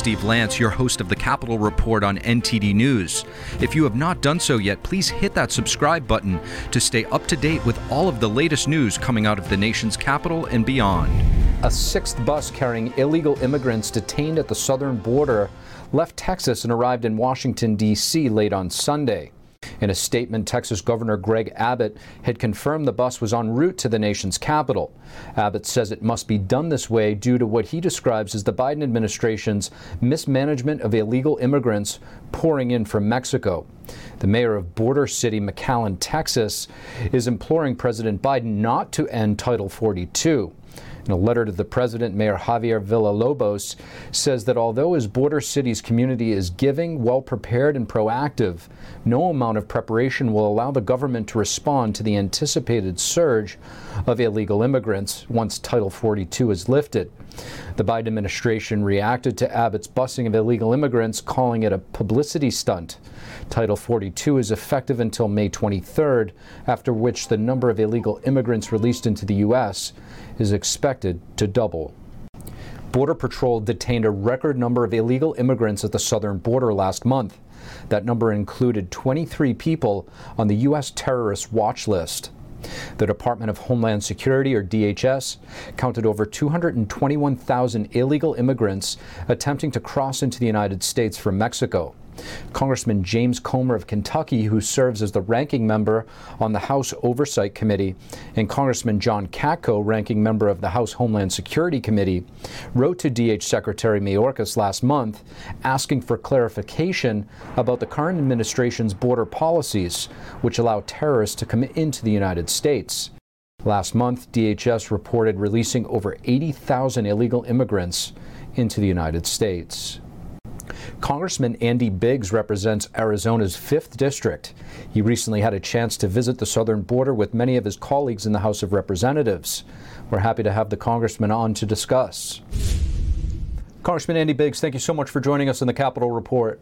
Steve Lance, your host of the Capitol Report on NTD News. If you have not done so yet, please hit that subscribe button to stay up to date with all of the latest news coming out of the nation's capital and beyond. A sixth bus carrying illegal immigrants detained at the southern border left Texas and arrived in Washington, D.C. late on Sunday. In a statement, Texas Governor Greg Abbott had confirmed the bus was en route to the nation's capital. Abbott says it must be done this way due to what he describes as the Biden administration's mismanagement of illegal immigrants pouring in from Mexico. The mayor of border city McAllen, Texas, is imploring President Biden not to end Title 42. In a letter to the president, Mayor Javier Villalobos says that although his border city's community is giving, well prepared, and proactive, no amount of preparation will allow the government to respond to the anticipated surge of illegal immigrants once Title 42 is lifted. The Biden administration reacted to Abbott's busing of illegal immigrants, calling it a publicity stunt. Title 42 is effective until May 23rd, after which the number of illegal immigrants released into the U.S. is expected to double. Border Patrol detained a record number of illegal immigrants at the southern border last month. That number included 23 people on the U.S. terrorist watch list. The Department of Homeland Security, or DHS, counted over 221,000 illegal immigrants attempting to cross into the United States from Mexico. Congressman James Comer of Kentucky, who serves as the ranking member on the House Oversight Committee, and Congressman John Katko, ranking member of the House Homeland Security Committee, wrote to DH Secretary Mayorkas last month asking for clarification about the current administration's border policies, which allow terrorists to come into the United States. Last month, DHS reported releasing over 80,000 illegal immigrants into the United States. Congressman Andy Biggs represents Arizona's 5th District. He recently had a chance to visit the southern border with many of his colleagues in the House of Representatives. We're happy to have the Congressman on to discuss. Congressman Andy Biggs, thank you so much for joining us in the Capitol Report.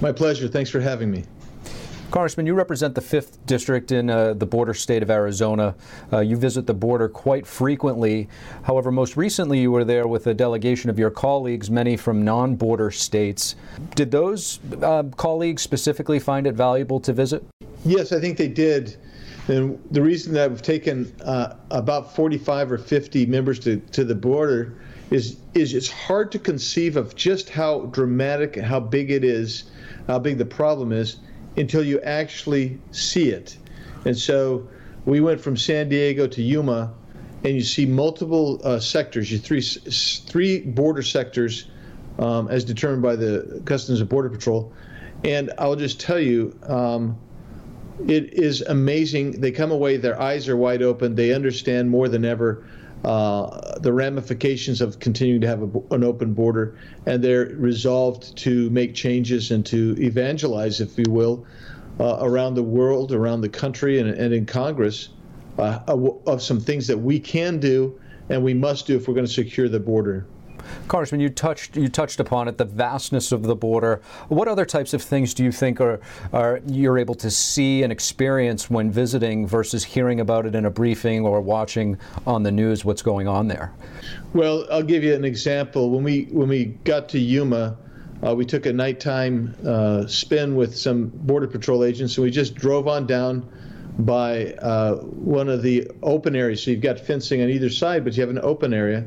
My pleasure. Thanks for having me. Congressman, you represent the 5th District in uh, the border state of Arizona. Uh, you visit the border quite frequently. However, most recently you were there with a delegation of your colleagues, many from non border states. Did those uh, colleagues specifically find it valuable to visit? Yes, I think they did. And the reason that we've taken uh, about 45 or 50 members to, to the border is, is it's hard to conceive of just how dramatic, how big it is, how big the problem is until you actually see it. And so we went from San Diego to Yuma, and you see multiple uh, sectors, you three three border sectors, um, as determined by the Customs and Border Patrol. And I'll just tell you, um, it is amazing. They come away, their eyes are wide open. They understand more than ever uh, the ramifications of continuing to have a, an open border, and they're resolved to make changes and to evangelize, if you will, uh, around the world, around the country, and, and in Congress uh, of some things that we can do and we must do if we're going to secure the border. Congressman, you touched you touched upon it, the vastness of the border. What other types of things do you think are, are you're able to see and experience when visiting versus hearing about it in a briefing or watching on the news what's going on there? Well, I'll give you an example. When we when we got to Yuma, uh, we took a nighttime uh, spin with some border patrol agents, and we just drove on down by uh, one of the open areas. So you've got fencing on either side, but you have an open area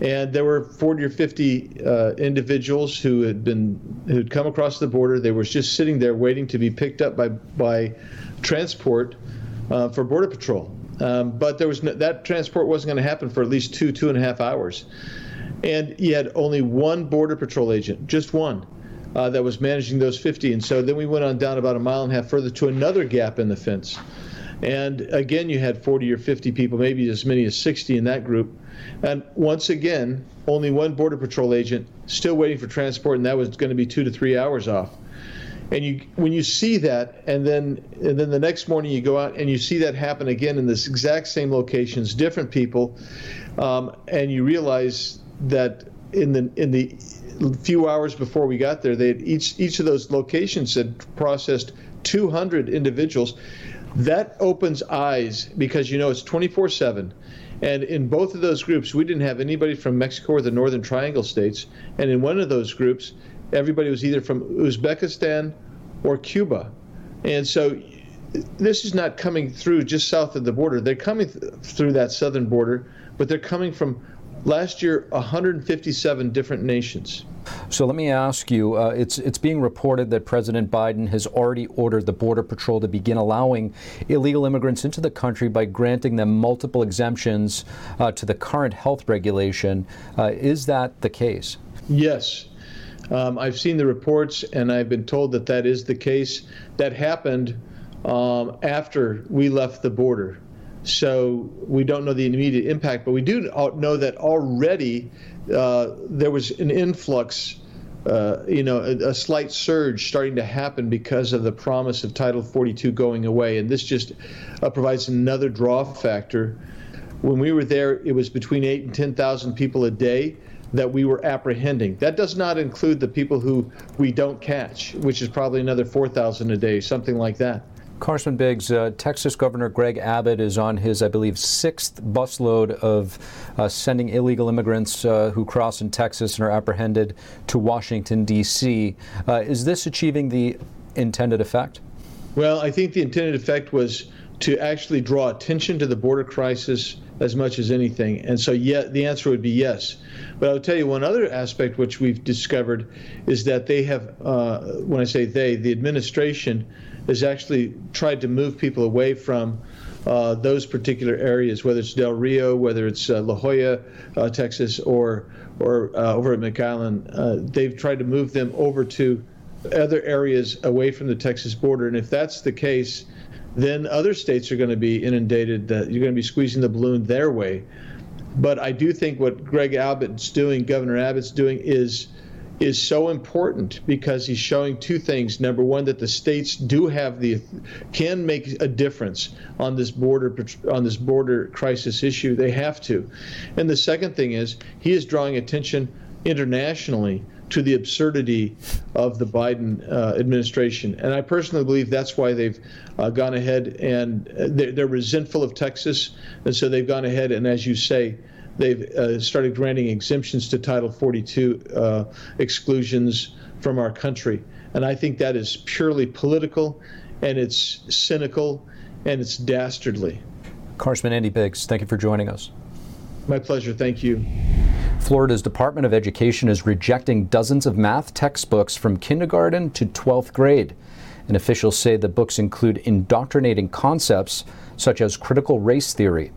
and there were 40 or 50 uh, individuals who had been who had come across the border. They were just sitting there waiting to be picked up by by transport uh, for border patrol. Um, but there was no, that transport wasn't going to happen for at least two two and a half hours, and you had only one border patrol agent, just one. Uh, that was managing those 50. And so then we went on down about a mile and a half further to another gap in the fence. And again, you had 40 or 50 people, maybe as many as 60 in that group and once again, only one Border Patrol agent still waiting for transport, and that was going to be two to three hours off. And you, when you see that, and then and then the next morning you go out and you see that happen again in this exact same locations, different people, um, and you realize that in the in the few hours before we got there, they each each of those locations had processed 200 individuals. That opens eyes because you know it's 24/7 And in both of those groups, we didn't have anybody from Mexico or the Northern Triangle states. And in one of those groups, everybody was either from Uzbekistan or Cuba. And so this is not coming through just south of the border. They're coming th- through that southern border, but they're coming from last year 157 different nations. So let me ask you: uh, It's it's being reported that President Biden has already ordered the Border Patrol to begin allowing illegal immigrants into the country by granting them multiple exemptions uh, to the current health regulation. Uh, is that the case? Yes. Um, I've seen the reports, and I've been told that that is the case. That happened um, after we left the border. So we don't know the immediate impact, but we do know that already uh, there was an influx, uh, you know, a, a, slight surge starting to happen because of the promise of Title 42 going away. And this just uh, provides another draw factor. When we were there, it was between 8 and 10,000 people a day that we were apprehending. That does not include the people who we don't catch, which is probably another 4,000 a day, something like that. Congressman Biggs, uh, Texas Governor Greg Abbott is on his, I believe, sixth busload of uh, sending illegal immigrants uh, who cross in Texas and are apprehended to Washington, D.C. Uh, is this achieving the intended effect? Well, I think the intended effect was to actually draw attention to the border crisis as much as anything. And so, yeah, the answer would be yes. But I'll tell you one other aspect which we've discovered is that they have, uh, when I say they, the administration has actually tried to move people away from uh, those particular areas, whether it's Del Rio, whether it's uh, La Joya, uh, Texas, or or uh, over at McAllen. Uh, they've tried to move them over to other areas away from the Texas border, and if that's the case, then other states are going to be inundated. you're going to be squeezing the balloon their way. But I do think what Greg Abbott's doing, Governor Abbott's doing, is is so important because he's showing two things. Number one, that the states do have the can make a difference on this border on this border crisis issue. They have to. And the second thing is he is drawing attention internationally to the absurdity of the Biden uh, administration. And I personally believe that's why they've uh, gone ahead and uh, they're, they're resentful of Texas. And so they've gone ahead and, as you say, They've uh, started granting exemptions to Title 42 uh, exclusions from our country. And I think that is purely political and it's cynical and it's dastardly. Congressman Andy Biggs, thank you for joining us. My pleasure. Thank you. Florida's Department of Education is rejecting dozens of math textbooks from kindergarten to 12th grade. And officials say the books include indoctrinating concepts such as critical race theory.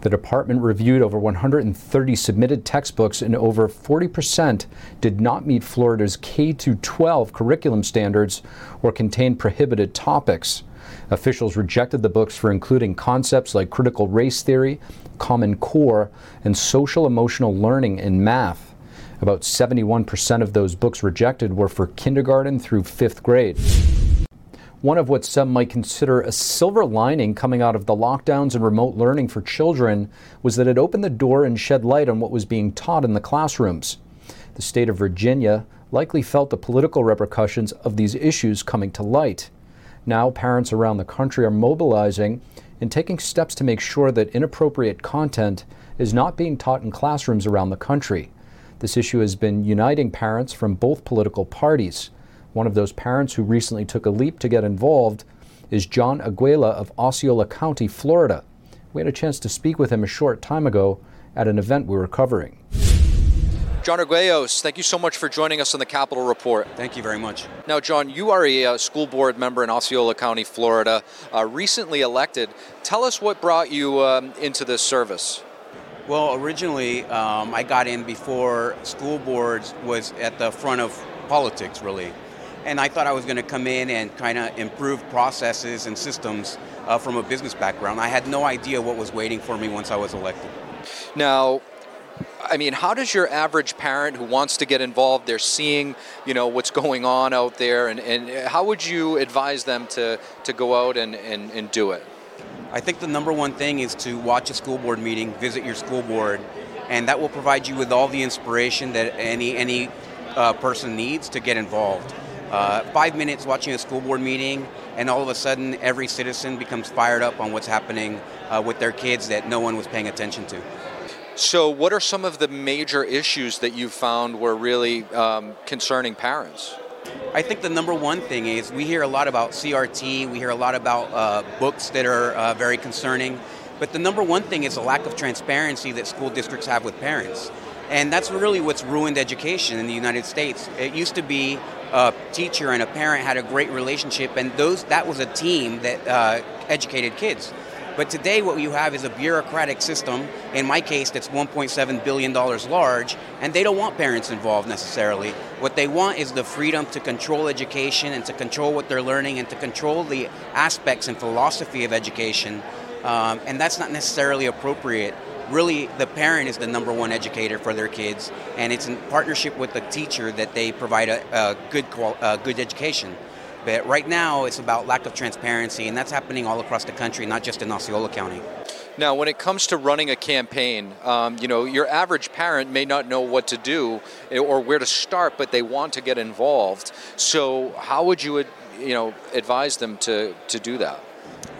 The department reviewed over 130 submitted textbooks, and over 40% did not meet Florida's K 12 curriculum standards or contain prohibited topics. Officials rejected the books for including concepts like critical race theory, Common Core, and social emotional learning in math. About 71% of those books rejected were for kindergarten through fifth grade. One of what some might consider a silver lining coming out of the lockdowns and remote learning for children was that it opened the door and shed light on what was being taught in the classrooms. The state of Virginia likely felt the political repercussions of these issues coming to light. Now, parents around the country are mobilizing and taking steps to make sure that inappropriate content is not being taught in classrooms around the country. This issue has been uniting parents from both political parties. One of those parents who recently took a leap to get involved is John Arguello of Osceola County, Florida. We had a chance to speak with him a short time ago at an event we were covering. John Arguello, thank you so much for joining us on the Capitol Report. Thank you very much. Now, John, you are a, uh, school board member in Osceola County, Florida, uh, recently elected. Tell us what brought you um, into this service. Well, originally, um, I got in before school boards was at the front of politics, really and I thought I was going to come in and kind of improve processes and systems uh, from a business background. I had no idea what was waiting for me once I was elected. Now, I mean, how does your average parent who wants to get involved, they're seeing, you know, what's going on out there, and, and how would you advise them to, to go out and, and, and do it? I think the number one thing is to watch a school board meeting, visit your school board, and that will provide you with all the inspiration that any, any uh, person needs to get involved. Uh, five minutes watching a school board meeting, and all of a sudden, every citizen becomes fired up on what's happening uh, with their kids that no one was paying attention to. So, what are some of the major issues that you found were really um, concerning parents? I think the number one thing is we hear a lot about CRT, we hear a lot about uh, books that are uh, very concerning, but the number one thing is a lack of transparency that school districts have with parents. And that's really what's ruined education in the United States. It used to be a teacher and a parent had a great relationship, and those that was a team that uh, educated kids. But today, what you have is a bureaucratic system. In my case, that's 1.7 billion dollars large, and they don't want parents involved necessarily. What they want is the freedom to control education and to control what they're learning and to control the aspects and philosophy of education. Um, and that's not necessarily appropriate. Really, the parent is the number one educator for their kids, and it's in partnership with the teacher that they provide a, a good, a good education. But right now, it's about lack of transparency, and that's happening all across the country, not just in Osceola County. Now, when it comes to running a campaign, um, you know, your average parent may not know what to do eh, or where to start, but they want to get involved. So, how would you, you know, advise them to, to do that?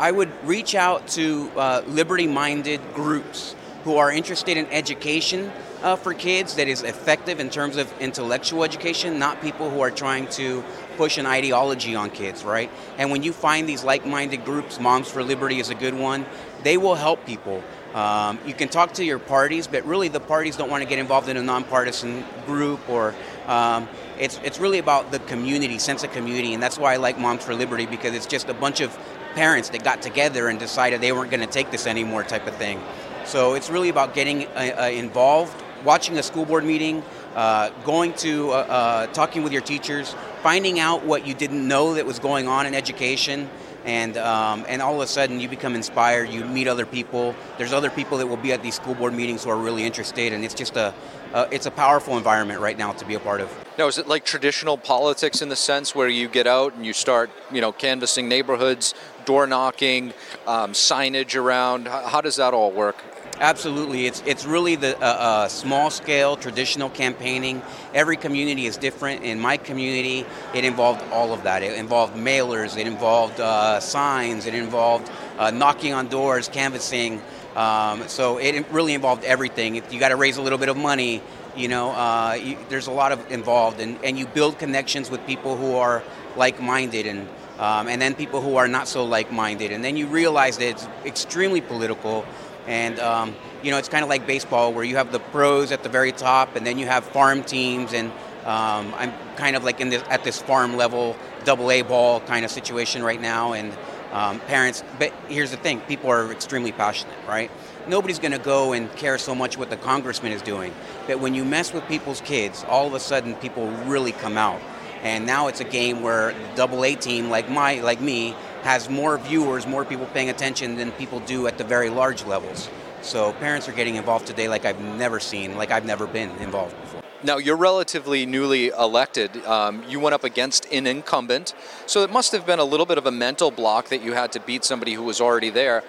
I would reach out to uh, liberty-minded groups who are interested in education uh, for kids that is effective in terms of intellectual education, not people who are trying to push an ideology on kids, right? And when you find these like minded groups, Moms for Liberty is a good one, they will help people. Um, you can talk to your parties, but really the parties don't want to get involved in a nonpartisan group or um, it's, it's really about the community, sense of community, and that's why I like Moms for Liberty because it's just a bunch of parents that got together and decided they weren't going to take this anymore type of thing. So it's really about getting uh, uh, involved, watching a school board meeting, uh, going to uh, uh, talking with your teachers, finding out what you didn't know that was going on in education, and um, and all of a sudden you become inspired. You meet other people. There's other people that will be at these school board meetings who are really interested, and it's just a uh, it's a powerful environment right now to be a part of. Now, is it like traditional politics in the sense where you get out and you start, you know, canvassing neighborhoods, door knocking, um, signage around? How does that all work? Absolutely, it's it's really the uh, uh, small scale traditional campaigning. Every community is different. In my community, it involved all of that. It involved mailers, it involved uh, signs, it involved uh, knocking on doors, canvassing. Um, so it really involved everything. If you got to raise a little bit of money. You know, uh, you, there's a lot of involved, and, and you build connections with people who are like-minded and. Um, and then people who are not so like-minded, and then you realize that it's extremely political and um, you know, it's kind of like baseball where you have the pros at the very top, and then you have farm teams. And um, I'm kind of like in this at this farm level, double A ball kind of situation right now. And um, parents, but here's the thing: people are extremely passionate, right? Nobody's going to go and care so much what the congressman is doing. But when you mess with people's kids, all of a sudden people really come out. And now it's a game where double A team, like my, like me, has more viewers, more people paying attention than people do at the very large levels. So parents are getting involved today like I've never seen, like I've never been involved before. Now, you're relatively newly elected. Um, you went up against an incumbent, so it must have been a little bit of a mental block that you had to beat somebody who was already there.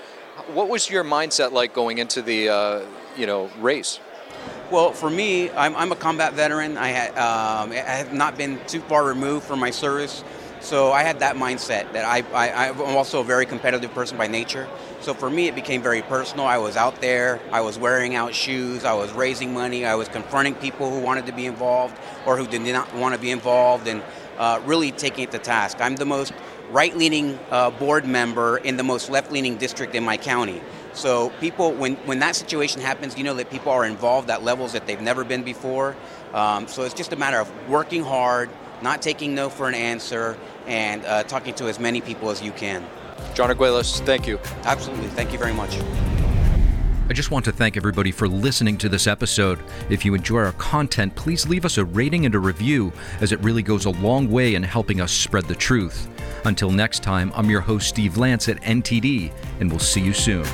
What was your mindset like going into the uh, you know race? Well, for me, I'm, I'm a combat veteran. I, um, I have not been too far removed from my service. So I had that mindset that I, I, I'm also a very competitive person by nature. So for me, it became very personal. I was out there, I was wearing out shoes, I was raising money, I was confronting people who wanted to be involved or who did not want to be involved, and uh, really taking it to task. I'm the most right leaning uh, board member in the most left leaning district in my county. So people, when, when that situation happens, you know that people are involved at levels that they've never been before. Um, so it's just a matter of working hard, not taking no for an answer, and uh, talking to as many people as you can. John Arguello, thank you. Absolutely. Thank you very much. I just want to thank everybody for listening to this episode. If you enjoy our content, please leave us a rating and a review, as it really goes a long way in helping us spread the truth. Until next time, I'm your host, Steve Lance at NTD, and we'll see you soon.